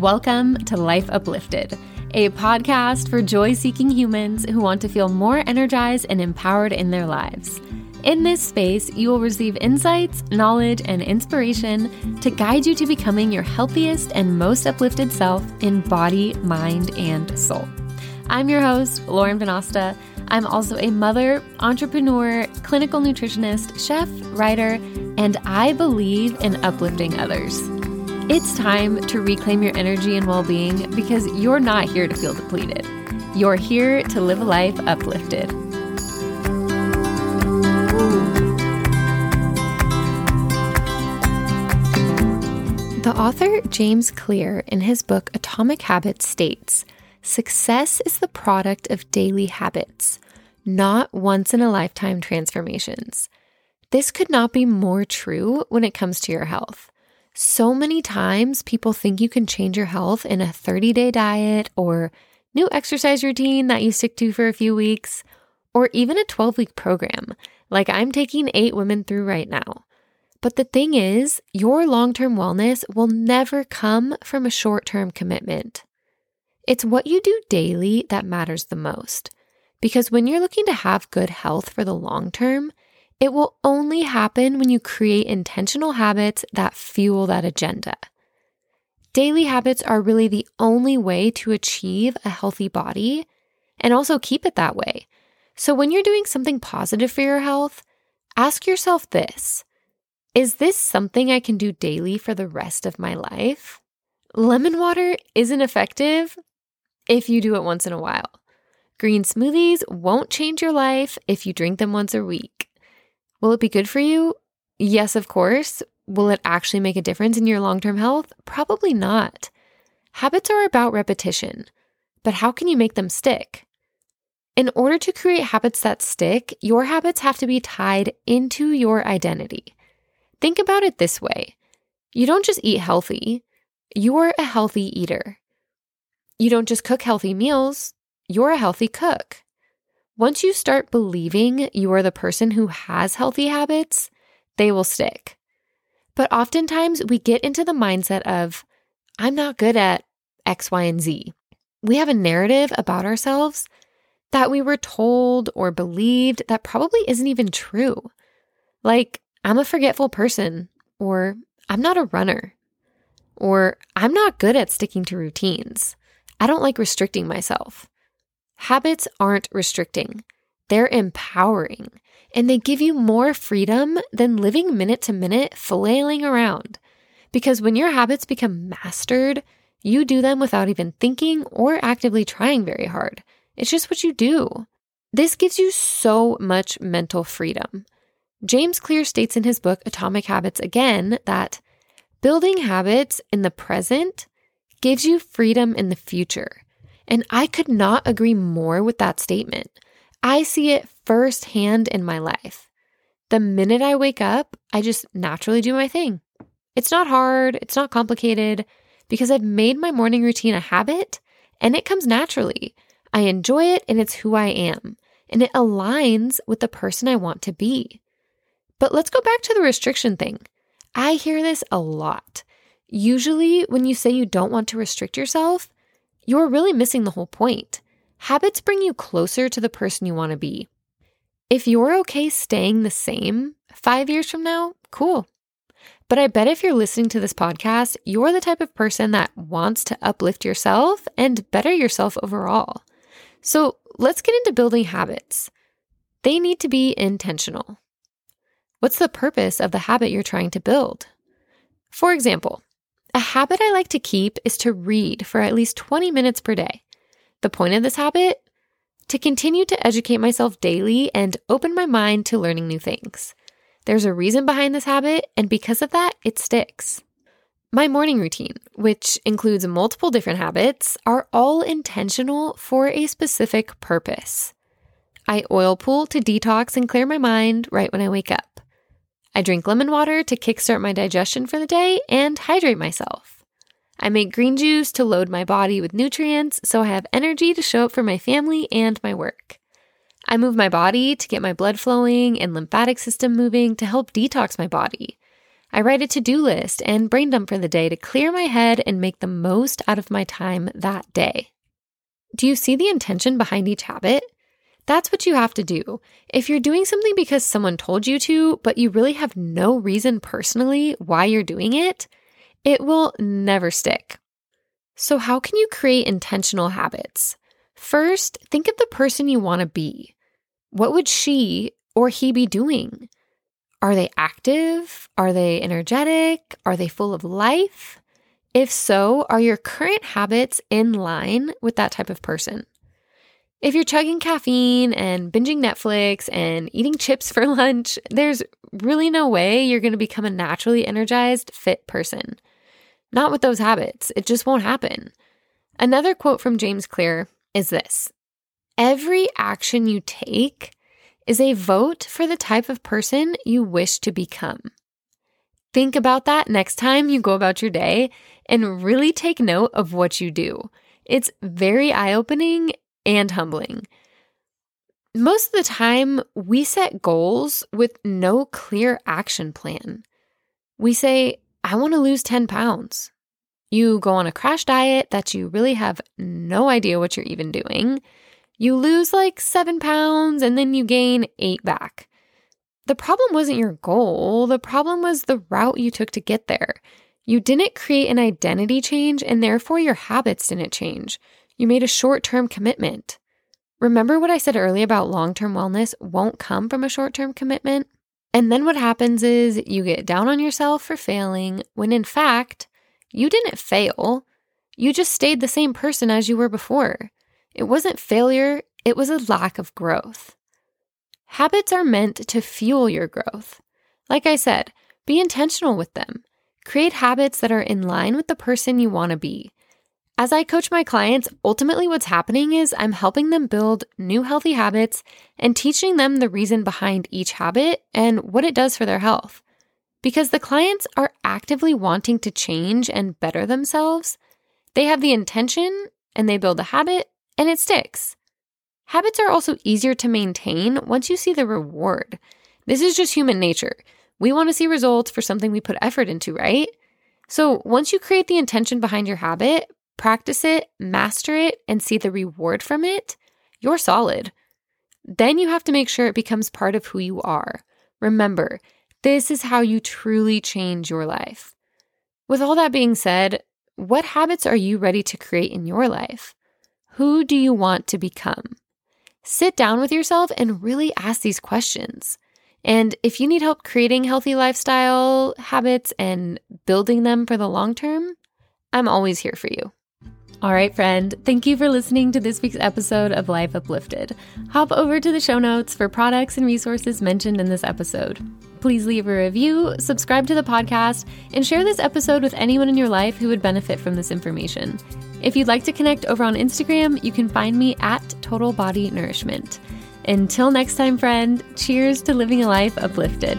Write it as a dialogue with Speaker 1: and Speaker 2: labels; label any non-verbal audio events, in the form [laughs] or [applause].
Speaker 1: Welcome to Life Uplifted, a podcast for joy seeking humans who want to feel more energized and empowered in their lives. In this space, you will receive insights, knowledge, and inspiration to guide you to becoming your healthiest and most uplifted self in body, mind, and soul. I'm your host, Lauren Venosta. I'm also a mother, entrepreneur, clinical nutritionist, chef, writer, and I believe in uplifting others. It's time to reclaim your energy and well being because you're not here to feel depleted. You're here to live a life uplifted. The author James Clear, in his book Atomic Habits, states Success is the product of daily habits, not once in a lifetime transformations. This could not be more true when it comes to your health. So many times people think you can change your health in a 30 day diet or new exercise routine that you stick to for a few weeks, or even a 12 week program, like I'm taking eight women through right now. But the thing is, your long term wellness will never come from a short term commitment. It's what you do daily that matters the most. Because when you're looking to have good health for the long term, it will only happen when you create intentional habits that fuel that agenda. Daily habits are really the only way to achieve a healthy body and also keep it that way. So when you're doing something positive for your health, ask yourself this Is this something I can do daily for the rest of my life? Lemon water isn't effective if you do it once in a while. Green smoothies won't change your life if you drink them once a week. Will it be good for you? Yes, of course. Will it actually make a difference in your long term health? Probably not. Habits are about repetition, but how can you make them stick? In order to create habits that stick, your habits have to be tied into your identity. Think about it this way you don't just eat healthy, you're a healthy eater. You don't just cook healthy meals, you're a healthy cook. Once you start believing you are the person who has healthy habits, they will stick. But oftentimes we get into the mindset of, I'm not good at X, Y, and Z. We have a narrative about ourselves that we were told or believed that probably isn't even true. Like, I'm a forgetful person, or I'm not a runner, or I'm not good at sticking to routines. I don't like restricting myself. Habits aren't restricting, they're empowering, and they give you more freedom than living minute to minute flailing around. Because when your habits become mastered, you do them without even thinking or actively trying very hard. It's just what you do. This gives you so much mental freedom. James Clear states in his book Atomic Habits again that building habits in the present gives you freedom in the future. And I could not agree more with that statement. I see it firsthand in my life. The minute I wake up, I just naturally do my thing. It's not hard, it's not complicated, because I've made my morning routine a habit and it comes naturally. I enjoy it and it's who I am, and it aligns with the person I want to be. But let's go back to the restriction thing. I hear this a lot. Usually, when you say you don't want to restrict yourself, you're really missing the whole point. Habits bring you closer to the person you want to be. If you're okay staying the same five years from now, cool. But I bet if you're listening to this podcast, you're the type of person that wants to uplift yourself and better yourself overall. So let's get into building habits. They need to be intentional. What's the purpose of the habit you're trying to build? For example, a habit I like to keep is to read for at least 20 minutes per day. The point of this habit? To continue to educate myself daily and open my mind to learning new things. There's a reason behind this habit, and because of that, it sticks. My morning routine, which includes multiple different habits, are all intentional for a specific purpose. I oil pull to detox and clear my mind right when I wake up. I drink lemon water to kickstart my digestion for the day and hydrate myself. I make green juice to load my body with nutrients so I have energy to show up for my family and my work. I move my body to get my blood flowing and lymphatic system moving to help detox my body. I write a to do list and brain dump for the day to clear my head and make the most out of my time that day. Do you see the intention behind each habit? That's what you have to do. If you're doing something because someone told you to, but you really have no reason personally why you're doing it, it will never stick. So, how can you create intentional habits? First, think of the person you want to be. What would she or he be doing? Are they active? Are they energetic? Are they full of life? If so, are your current habits in line with that type of person? If you're chugging caffeine and binging Netflix and eating chips for [laughs] lunch, there's really no way you're going to become a naturally energized, fit person. Not with those habits. It just won't happen. Another quote from James Clear is this Every action you take is a vote for the type of person you wish to become. Think about that next time you go about your day and really take note of what you do. It's very eye opening and humbling. Most of the time, we set goals with no clear action plan. We say, I want to lose 10 pounds. You go on a crash diet that you really have no idea what you're even doing. You lose like seven pounds and then you gain eight back. The problem wasn't your goal, the problem was the route you took to get there. You didn't create an identity change and therefore your habits didn't change. You made a short term commitment. Remember what I said earlier about long term wellness won't come from a short term commitment? And then what happens is you get down on yourself for failing when in fact, you didn't fail. You just stayed the same person as you were before. It wasn't failure, it was a lack of growth. Habits are meant to fuel your growth. Like I said, be intentional with them. Create habits that are in line with the person you want to be. As I coach my clients, ultimately what's happening is I'm helping them build new healthy habits and teaching them the reason behind each habit and what it does for their health. Because the clients are actively wanting to change and better themselves, they have the intention and they build a habit and it sticks. Habits are also easier to maintain once you see the reward. This is just human nature. We want to see results for something we put effort into, right? So once you create the intention behind your habit, practice it, master it, and see the reward from it, you're solid. Then you have to make sure it becomes part of who you are. Remember, this is how you truly change your life. With all that being said, what habits are you ready to create in your life? Who do you want to become? Sit down with yourself and really ask these questions. And if you need help creating healthy lifestyle habits and building them for the long term, I'm always here for you. All right, friend, thank you for listening to this week's episode of Life Uplifted. Hop over to the show notes for products and resources mentioned in this episode. Please leave a review, subscribe to the podcast, and share this episode with anyone in your life who would benefit from this information. If you'd like to connect over on Instagram, you can find me at Total Body Nourishment. Until next time, friend, cheers to living a life uplifted.